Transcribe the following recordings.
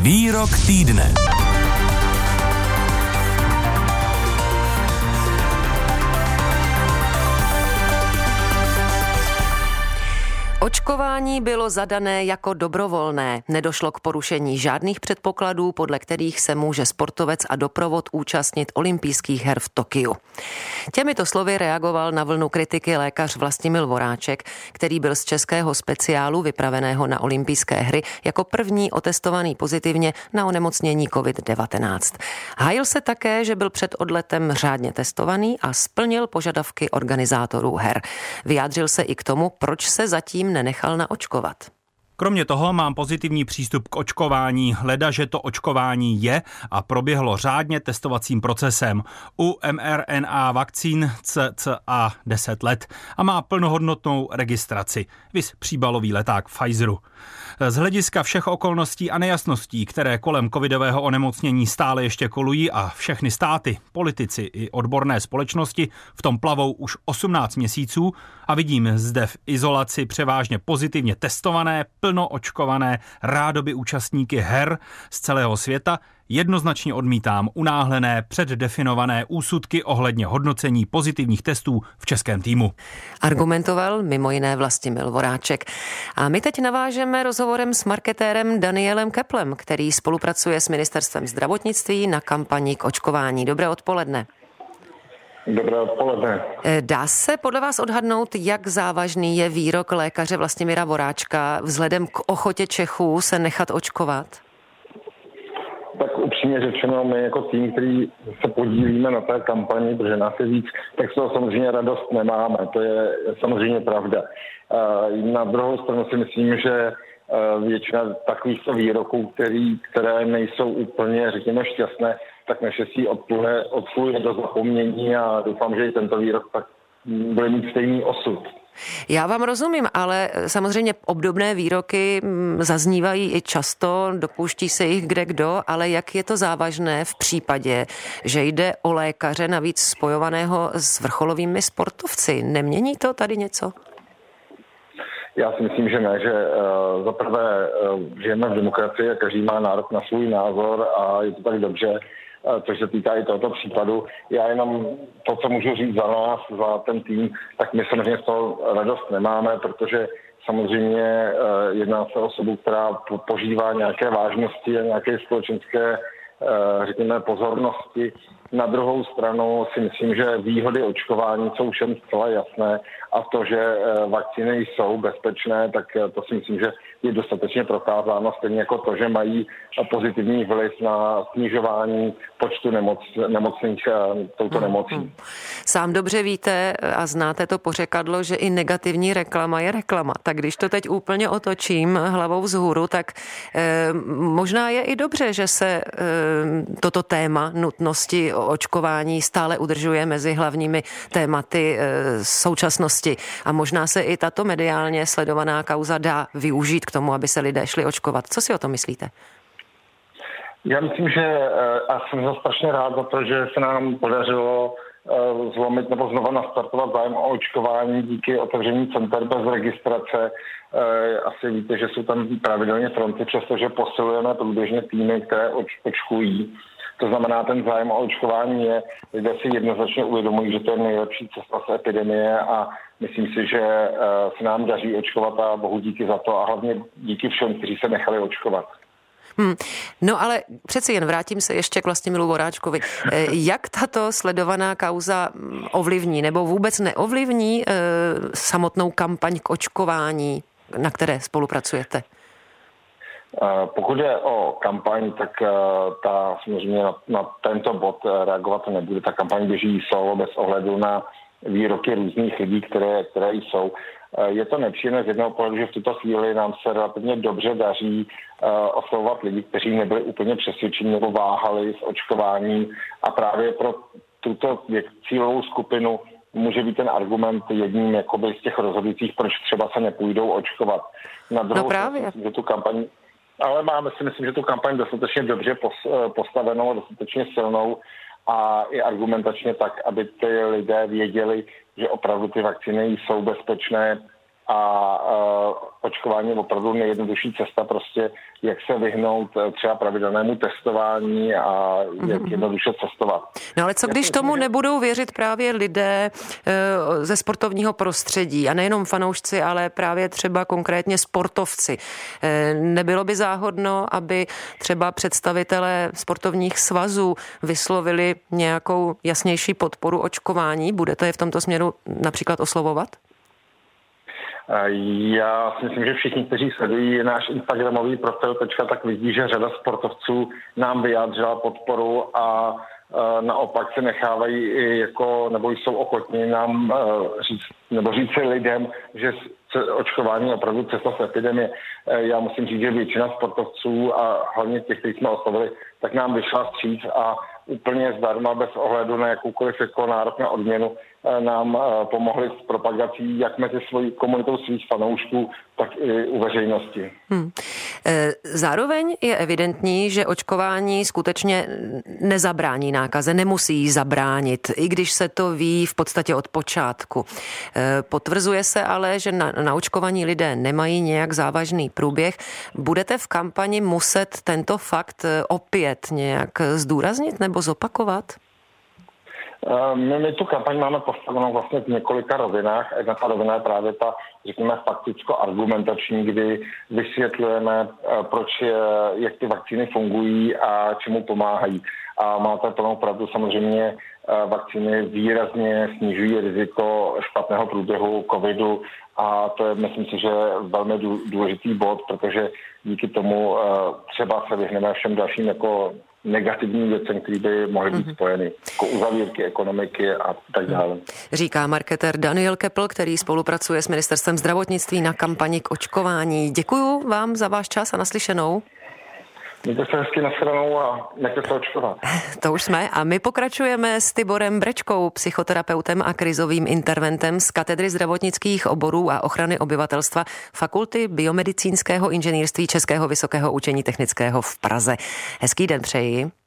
Výrok týdne. Očkování bylo zadané jako dobrovolné. Nedošlo k porušení žádných předpokladů, podle kterých se může sportovec a doprovod účastnit olympijských her v Tokiu. Těmito slovy reagoval na vlnu kritiky lékař Vlastimil Voráček, který byl z českého speciálu vypraveného na olympijské hry jako první otestovaný pozitivně na onemocnění COVID-19. Hájil se také, že byl před odletem řádně testovaný a splnil požadavky organizátorů her. Vyjádřil se i k tomu, proč se zatím nenechal naočkovat. Kromě toho mám pozitivní přístup k očkování, leda, že to očkování je a proběhlo řádně testovacím procesem. U mRNA vakcín CCA 10 let a má plnohodnotnou registraci. Vys příbalový leták Pfizeru. Z hlediska všech okolností a nejasností, které kolem covidového onemocnění stále ještě kolují a všechny státy, politici i odborné společnosti v tom plavou už 18 měsíců a vidím zde v izolaci převážně pozitivně testované, plno očkované rádoby účastníky her z celého světa, jednoznačně odmítám unáhlené, předdefinované úsudky ohledně hodnocení pozitivních testů v českém týmu. Argumentoval mimo jiné Vlastimil Voráček. A my teď navážeme rozhovorem s marketérem Danielem Keplem, který spolupracuje s ministerstvem zdravotnictví na kampani k očkování. Dobré odpoledne. Dobré odpoledne. Dá se podle vás odhadnout, jak závažný je výrok lékaře Vlastimira Voráčka vzhledem k ochotě Čechů se nechat očkovat? Tak upřímně řečeno, my jako tým, který se podílíme na té kampani, protože nás je víc, tak z toho samozřejmě radost nemáme. To je samozřejmě pravda. Na druhou stranu si myslím, že většina takovýchto výroků, který, které nejsou úplně, řekněme, šťastné, tak naštěstí odpluje, odpluje do zapomnění a doufám, že i tento výrok tak bude mít stejný osud. Já vám rozumím, ale samozřejmě obdobné výroky mm, zaznívají i často, dopouští se jich kde kdo, ale jak je to závažné v případě, že jde o lékaře navíc spojovaného s vrcholovými sportovci? Nemění to tady něco? Já si myslím, že ne, že uh, zaprvé uh, žijeme v demokracii a každý má nárok na svůj názor a je to tak dobře, což se týká i tohoto případu. Já jenom to, co můžu říct za nás, za ten tým, tak my samozřejmě z toho radost nemáme, protože samozřejmě uh, jedná se o osobu, která požívá nějaké vážnosti a nějaké společenské, uh, řekněme, pozornosti na druhou stranu si myslím, že výhody očkování jsou všem zcela jasné a to, že eh, vakcíny jsou bezpečné, tak eh, to si myslím, že je dostatečně prokázáno, stejně jako to, že mají pozitivní vliv na snižování počtu nemoc, nemocných eh, touto hmm, nemocí. Hmm. Sám dobře víte a znáte to pořekadlo, že i negativní reklama je reklama. Tak když to teď úplně otočím hlavou vzhůru, tak eh, možná je i dobře, že se eh, toto téma nutnosti očkování stále udržuje mezi hlavními tématy eh, současnosti. A možná se i tato mediálně sledovaná kauza dá využít k tomu, aby se lidé šli očkovat. Co si o tom myslíte? Já myslím, že eh, a jsem za strašně rád za to, že se nám podařilo eh, zlomit nebo znova nastartovat zájem o očkování díky otevření center bez registrace. Asi víte, že jsou tam pravidelně fronty, přestože posilujeme průběžně týmy, které očkují. To znamená, ten zájem o očkování je, lidé si jednoznačně uvědomují, že to je nejlepší cesta z epidemie a myslím si, že eh, se nám daří očkovat a bohu díky za to a hlavně díky všem, kteří se nechali očkovat. Hmm. No ale přeci jen vrátím se ještě k vlastně Milu Voráčkovi. Eh, jak tato sledovaná kauza hm, ovlivní nebo vůbec neovlivní eh, samotnou kampaň k očkování, na které spolupracujete? Pokud je o kampaň, tak eh, ta samozřejmě na, na tento bod eh, reagovat nebude. Ta kampaň běží solo bez ohledu na výroky různých lidí, které, které jsou. Eh, je to nepříjemné z jednoho pohledu, že v tuto chvíli nám se relativně dobře daří oslovovat lidi, kteří nebyli úplně přesvědčeni nebo váhali s očkováním a právě pro tuto cílovou skupinu může být ten argument jedním jakoby z těch rozhodujících, proč třeba se nepůjdou očkovat. Na druhou no právě. že tu kampaň ale máme si myslím, že tu kampaň dostatečně dobře eh, postavenou, dostatečně silnou a i argumentačně tak, aby ty lidé věděli, že opravdu ty vakcíny jsou bezpečné a uh, očkování je opravdu nejjednodušší cesta prostě, jak se vyhnout e, třeba pravidelnému testování a jak mhm. jednoduše cestovat. No ale co když tomu nebudou věřit právě lidé uh, ze sportovního prostředí a nejenom fanoušci, ale právě třeba konkrétně sportovci. Uh, nebylo by záhodno, aby třeba představitelé sportovních svazů vyslovili nějakou jasnější podporu očkování? Budete je v tomto směru například oslovovat? Já si myslím, že všichni, kteří sledují náš Instagramový profil, tečka, tak vidí, že řada sportovců nám vyjádřila podporu a naopak se nechávají i jako, nebo jsou ochotní nám říct, nebo říct si lidem, že očkování opravdu cesta z epidemie. Já musím říct, že většina sportovců a hlavně těch, kteří jsme oslovili, tak nám vyšla stříc a úplně zdarma, bez ohledu na jakoukoliv jako nárok na odměnu, eh, nám eh, pomohli s propagací jak mezi svojí komunitou svých fanoušků, tak i u veřejnosti. Hmm. Eh, zároveň je evidentní, že očkování skutečně nezabrání nákaze, nemusí jí zabránit, i když se to ví v podstatě od počátku. Potvrzuje se ale, že na, na očkovaní lidé nemají nějak závažný průběh. Budete v kampani muset tento fakt opět nějak zdůraznit nebo zopakovat? Eh, my, my tu kampaň máme postavenou vlastně v několika rovinách. Jedna ta rovina je právě ta, řekněme, fakticko-argumentační, kdy vysvětlujeme, eh, proč, je, jak ty vakcíny fungují a čemu pomáhají. A máte plnou pravdu, samozřejmě eh, vakcíny výrazně snižují riziko špatného průběhu covidu a to je, myslím si, že velmi důležitý bod, protože díky tomu třeba se vyhneme všem dalším jako negativním věcem, které by mohly být mm-hmm. spojeny, jako uzavírky ekonomiky a tak dále. Říká marketer Daniel Kepl, který spolupracuje s ministerstvem zdravotnictví na kampani k očkování. Děkuji vám za váš čas a naslyšenou. Mějte se hezky nashledanou a nechte se očkovat. To už jsme a my pokračujeme s Tiborem Brečkou, psychoterapeutem a krizovým interventem z katedry zdravotnických oborů a ochrany obyvatelstva Fakulty biomedicínského inženýrství Českého vysokého učení technického v Praze. Hezký den přeji.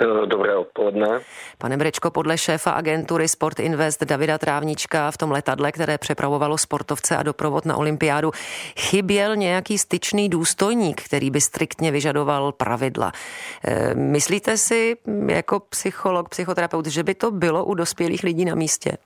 Eh, dobré odpoledne. Pane Brečko, podle šéfa agentury Sport Invest Davida Trávnička v tom letadle, které přepravovalo sportovce a doprovod na olympiádu, chyběl nějaký styčný důstojník, který by striktně vyžadoval pravidla. Eh, myslíte si jako psycholog, psychoterapeut, že by to bylo u dospělých lidí na místě?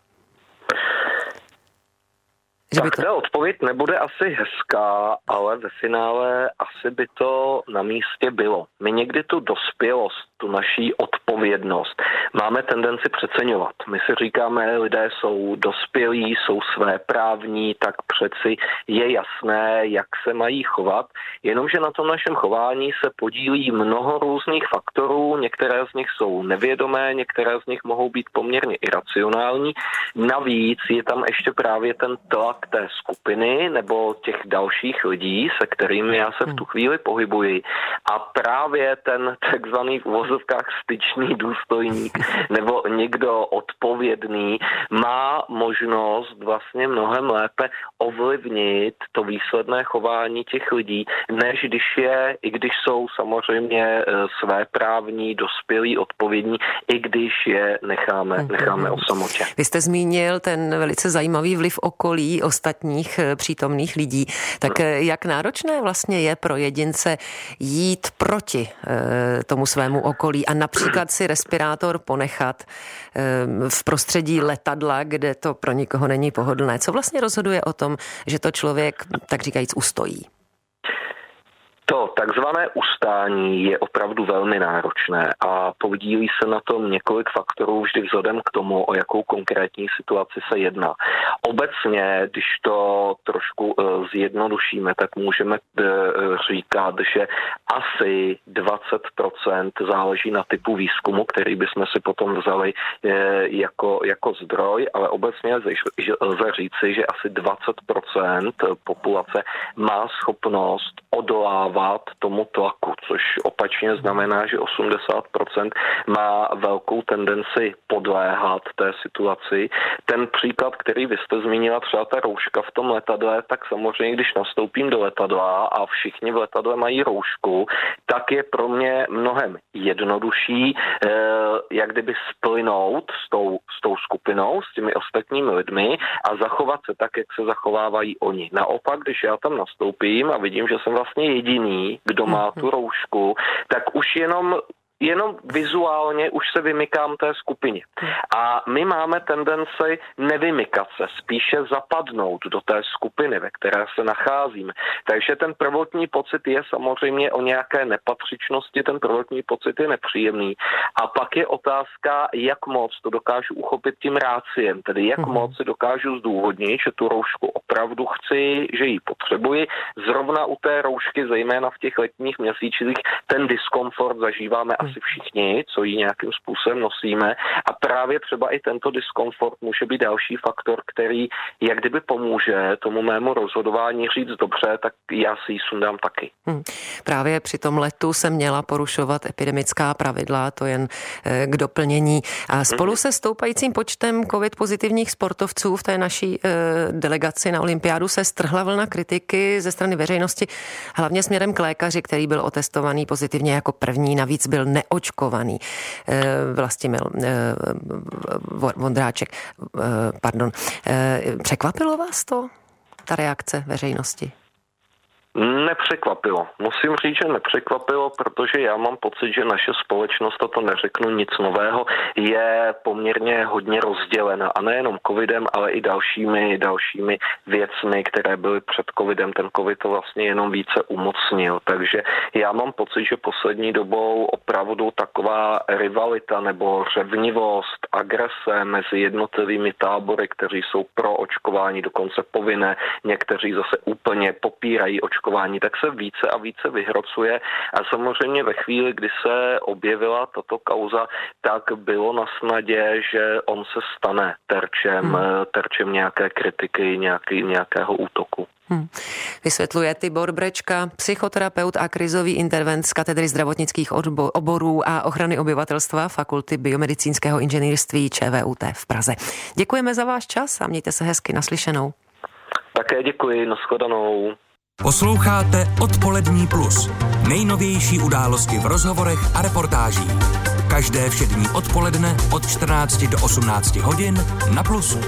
Že by to... Ta odpověď nebude asi hezká, ale ve finále asi by to na místě bylo. My někdy tu dospělost, tu naší odpovědnost máme tendenci přeceňovat. My si říkáme, lidé jsou dospělí, jsou své právní, tak přeci je jasné, jak se mají chovat, jenomže na tom našem chování se podílí mnoho různých faktorů, některé z nich jsou nevědomé, některé z nich mohou být poměrně iracionální. Navíc je tam ještě právě ten tlak tlak té skupiny nebo těch dalších lidí, se kterými já se v tu hmm. chvíli pohybuji. A právě ten takzvaný v uvozovkách styčný důstojník nebo někdo odpovědný má možnost vlastně mnohem lépe ovlivnit to výsledné chování těch lidí, než když je, i když jsou samozřejmě e, své právní, dospělí, odpovědní, i když je necháme, hmm, necháme o samotě. Vy jste zmínil ten velice zajímavý vliv okolí, ostatních eh, přítomných lidí. Tak eh, jak náročné vlastně je pro jedince jít proti eh, tomu svému okolí a například si respirátor ponechat v prostředí letadla, kde to pro nikoho není pohodlné. Co vlastně rozhoduje o tom, že to člověk, tak říkajíc, ustojí? To takzvané ustání je opravdu velmi náročné a podílí se na tom několik faktorů vždy vzhledem k tomu, o jakou konkrétní situaci se jedná. Obecně, když to trošku eh, zjednodušíme, tak můžeme eh, říkat, že asi 20% záleží na typu výzkumu, který bychom si potom vzali eh, jako, jako zdroj, ale obecně lze říci, že asi 20% populace má schopnost odolávat podléhat tomu tlaku, což opačně znamená, že 80% má velkou tendenci podléhat té situaci. Ten příklad, který vy jste zmínila, třeba ta rouška v tom letadle, tak samozřejmě, když nastoupím do letadla a všichni v letadle mají roušku, tak je pro mě mnohem jednodušší, eh, jak kdyby splynout s tou, s tou skupinou, s těmi ostatními lidmi a zachovat se tak, jak se zachovávají oni. Naopak, když já tam nastoupím a vidím, že jsem vlastně jediný, kdo má tu roušku, tak už jenom jenom vizuálně už se vymykám té skupině. A my máme tendenci nevymykat se, spíše zapadnout do té skupiny, ve které se nacházíme. Takže ten prvotní pocit je samozřejmě o nějaké nepatřičnosti, ten prvotní pocit je nepříjemný. A pak je otázka, jak moc to dokážu uchopit tím ráciem, tedy jak mm-hmm. moc si dokážu zdůvodnit, že tu roušku opravdu chci, že ji potřebuji. Zrovna u té roušky, zejména v těch letních měsících, ten diskomfort zažíváme asi všichni, co ji nějakým způsobem nosíme. A právě třeba i tento diskomfort může být další faktor, který jak kdyby pomůže tomu mému rozhodování říct dobře, tak já si ji sundám taky. Hmm. Právě při tom letu se měla porušovat epidemická pravidla, to jen eh, k doplnění. A spolu hmm. se stoupajícím počtem covid pozitivních sportovců v té naší eh, delegaci na olympiádu se strhla vlna kritiky ze strany veřejnosti, hlavně směrem k lékaři, který byl otestovaný pozitivně jako první, navíc byl neočkovaný. Eh, Vlastimil eh, Vondráček, eh, pardon. Překvapilo vás to, ta reakce veřejnosti? Nepřekvapilo. Musím říct, že nepřekvapilo, protože já mám pocit, že naše společnost, a to neřeknu nic nového, je poměrně hodně rozdělena. A nejenom covidem, ale i dalšími, dalšími věcmi, které byly před covidem. Ten covid to vlastně jenom více umocnil. Takže já mám pocit, že poslední dobou opravdu taková rivalita nebo řevnivost, agrese mezi jednotlivými tábory, kteří jsou pro očkování, dokonce povinné, někteří zase úplně popírají očkování očkování, tak se více a více vyhrocuje. A samozřejmě ve chvíli, kdy se objevila tato kauza, tak bylo na snadě, že on se stane terčem, hmm. terčem nějaké kritiky, nějaký, nějakého útoku. Hmm. Vysvětluje Tibor Brečka, psychoterapeut a krizový intervent z katedry zdravotnických oborů a ochrany obyvatelstva Fakulty biomedicínského inženýrství ČVUT v Praze. Děkujeme za váš čas a mějte se hezky naslyšenou. Také děkuji, nashledanou. Posloucháte Odpolední plus. Nejnovější události v rozhovorech a reportážích. Každé všední odpoledne od 14 do 18 hodin na Plusu.